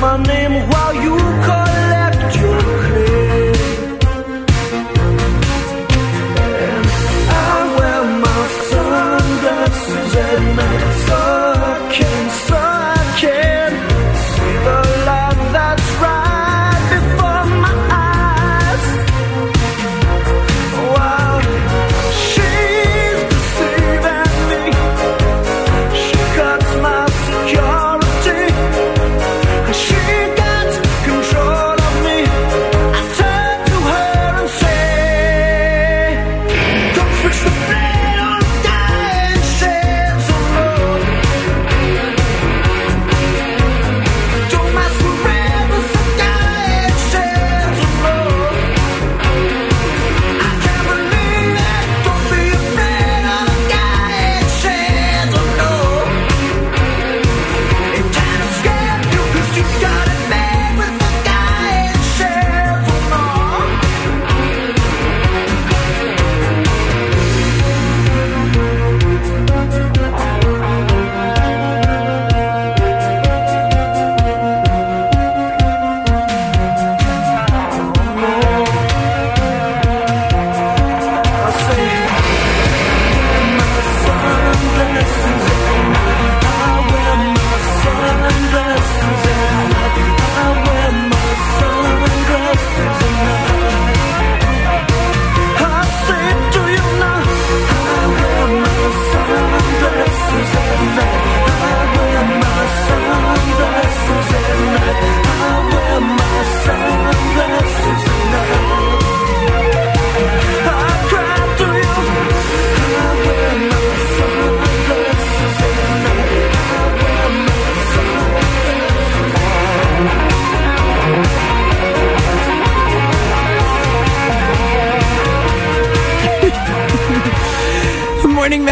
My name while you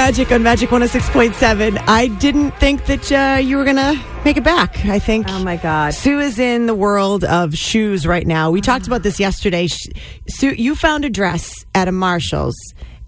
Magic on Magic 106.7. I didn't think that uh, you were going to make it back. I think. Oh my God. Sue is in the world of shoes right now. We talked about this yesterday. Sue, you found a dress at a Marshalls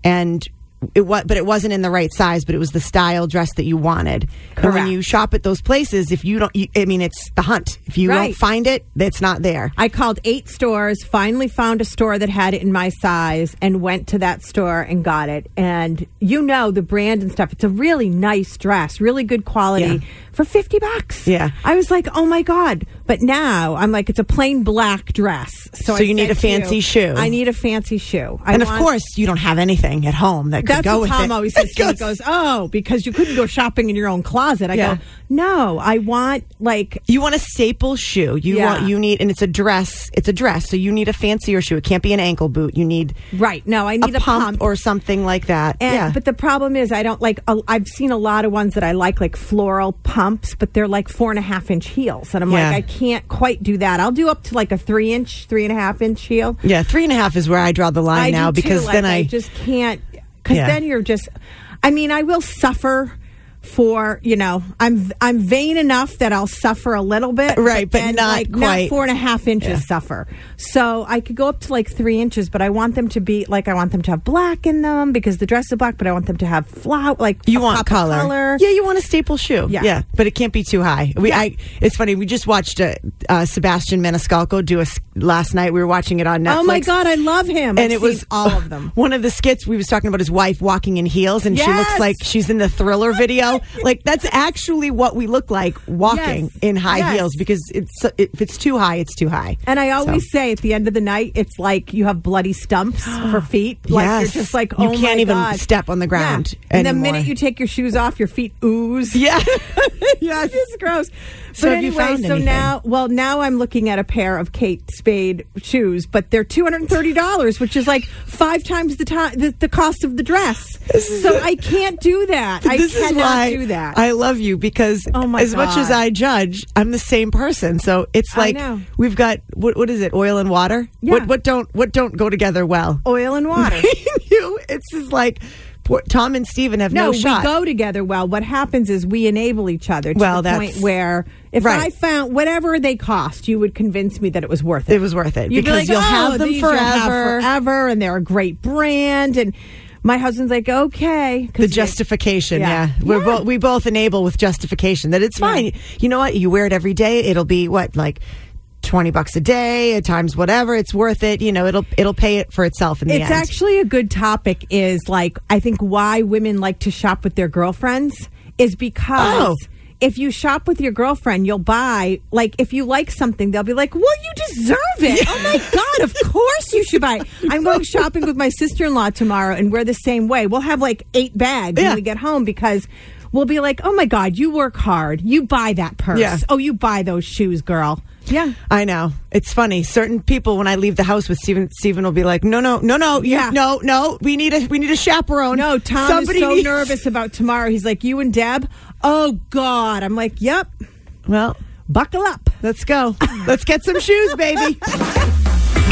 and it was, but it wasn't in the right size, but it was the style dress that you wanted. And when you shop at those places, if you don't, you, I mean, it's the hunt. If you don't find it, it's not there. I called eight stores, finally found a store that had it in my size, and went to that store and got it. And you know the brand and stuff. It's a really nice dress, really good quality Yeah. for 50 bucks. Yeah. I was like, oh my God. But now I'm like, it's a plain black dress. So, So I you need a to you, fancy shoe. I need a fancy shoe. I and of want- course, you don't have anything at home that That's go what Tom it. always says to. He goes, "Oh, because you couldn't go shopping in your own closet." I Yeah. go, "No, I want like You want a staple shoe. You Yeah. want you need and it's a dress. It's a dress, so you need a fancier shoe. It can't be an ankle boot. You need right. No, I need a, a, pump, or something like that. And, yeah. But the problem is, I don't like. i I've seen a lot of ones that I like, like floral pumps, but they're like four and a half inch heels, and I'm Yeah. like, I can't quite do that. I'll do up to like a three inch, three and a half inch heel. yeah, three and a half is where I draw the line I now do too. because Like, then I, just can't. Because Yeah. then you're just. I mean, I will suffer for you know I'm I'm vain enough that I'll suffer a little bit, Right, but then, not like, quite. four and a half inches suffer. So I could go up to like three inches, but I want them to be like I want them to have black in them because the dress is black, but I want them to have flower like You want color. color. Yeah, you want a staple shoe. Yeah. but it can't be too high. We, Yeah. I, it's funny. We just watched uh, uh, Sebastian Maniscalco do a last night. We were watching it on Netflix. Oh my god, I love him! And I've it was all of them. One of the skits we was talking about his wife walking in heels, and she looks like she's in the Thriller video. like that's actually what we look like walking Yes. in high Yes. heels because it's if it's too high, it's too high. And I always So. say at the end of the night, it's like you have bloody stumps for feet. Like Yes. you're just like, oh my God. You can't even God. step on the ground Yeah. And the minute you take your shoes off, your feet ooze. yeah. yes, it's gross. So but anyway, so now, well, now I'm looking at a pair of Kate Spade shoes, but they're two hundred and thirty dollars, which is like five times the time the, the cost of the dress. So I can't do that. I this is cannot do that. I love you because Oh my as much as I judge, I'm the same person. So it's like we've got what what is it? Oil and water. Yeah. What what don't what don't go together well? Oil and water. you, it's just like poor, Tom and Steven have no, No, shot. we go together well. What happens is we enable each other to Well, the point where if right. I found whatever they cost, you would convince me that it was worth it. It was worth it You'd be because like, you'll "Oh, have them you'll have forever." forever, and they're a great brand. And my husband's like, okay, the justification, Yeah. yeah, We're Yeah. both we both enable with justification that it's fine. You know what? You wear it every day. It'll be what like. 20 bucks a day at times whatever it's worth it you know it'll it'll pay it for itself in the It's end actually a good topic. Is like I think why women like to shop with their girlfriends is because. Oh. If you shop with your girlfriend, you'll buy like if you like something, they'll be like, "Well, you deserve it." Oh my god! Of course you should buy. it. I'm going shopping with my sister-in-law tomorrow, and we're the same way. We'll have like eight bags Yeah. when we get home because we'll be like, "Oh my god, you work hard. You buy that purse. Yeah. Oh, you buy those shoes, girl." Yeah. I know. It's funny. Certain people, when I leave the house with Steven, Steven will be like, "No, no, no, no, Yeah. no, no. We need a we need a chaperone." No, Tom Somebody is so needs- nervous about tomorrow. He's like, "You and Deb." Oh God! I'm like, "Yep." Well, Buckle up. let's go. let's get some shoes, baby.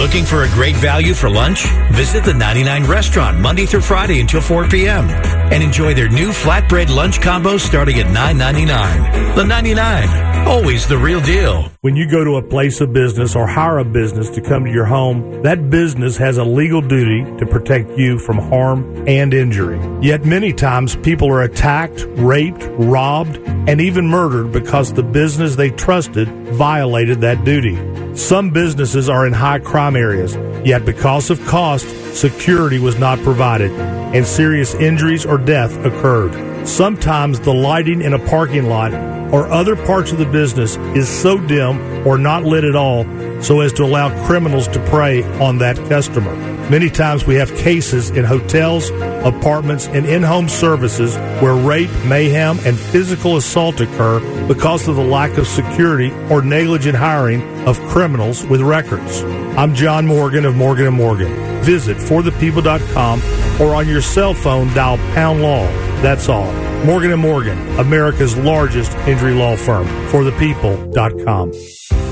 Looking for a great value for lunch? Visit the 99 restaurant Monday through Friday until 4 p.m. and enjoy their new flatbread lunch combos starting at $9.99. The 99, always the real deal. When you go to a place of business or hire a business to come to your home, that business has a legal duty to protect you from harm and injury. Yet many times people are attacked, raped, robbed, and even murdered because the business they trusted violated that duty. Some businesses are in high crime areas, yet because of cost, security was not provided and serious injuries or death occurred. Sometimes the lighting in a parking lot or other parts of the business is so dim or not lit at all so as to allow criminals to prey on that customer. Many times we have cases in hotels, apartments, and in home services where rape, mayhem, and physical assault occur because of the lack of security or negligent hiring of criminals with records. I'm John Morgan of Morgan Morgan. Visit forthepeople.com or on your cell phone dial pound law. That's all. Morgan Morgan, America's largest injury law firm. Forthepeople.com.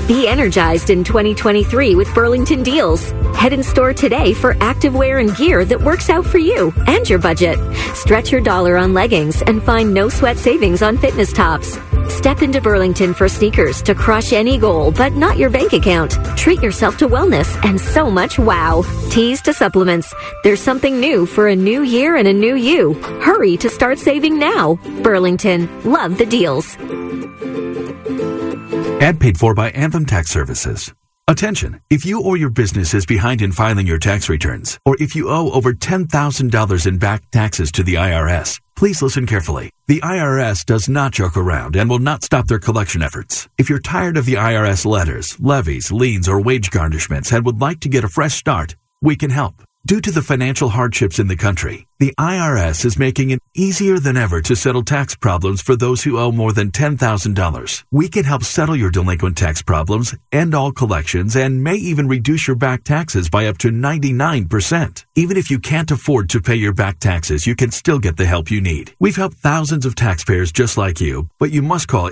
Be energized in 2023 with Burlington Deals. Head in store today for activewear and gear that works out for you and your budget. Stretch your dollar on leggings and find no sweat savings on fitness tops. Step into Burlington for sneakers to crush any goal, but not your bank account. Treat yourself to wellness and so much wow. Teas to supplements. There's something new for a new year and a new you. Hurry to start saving now. Burlington. Love the deals. Ad paid for by Anthem Tax Services. Attention! If you or your business is behind in filing your tax returns, or if you owe over $10,000 in back taxes to the IRS, please listen carefully. The IRS does not joke around and will not stop their collection efforts. If you're tired of the IRS letters, levies, liens, or wage garnishments and would like to get a fresh start, we can help. Due to the financial hardships in the country, the IRS is making it easier than ever to settle tax problems for those who owe more than $10,000. We can help settle your delinquent tax problems, end all collections, and may even reduce your back taxes by up to 99%. Even if you can't afford to pay your back taxes, you can still get the help you need. We've helped thousands of taxpayers just like you, but you must call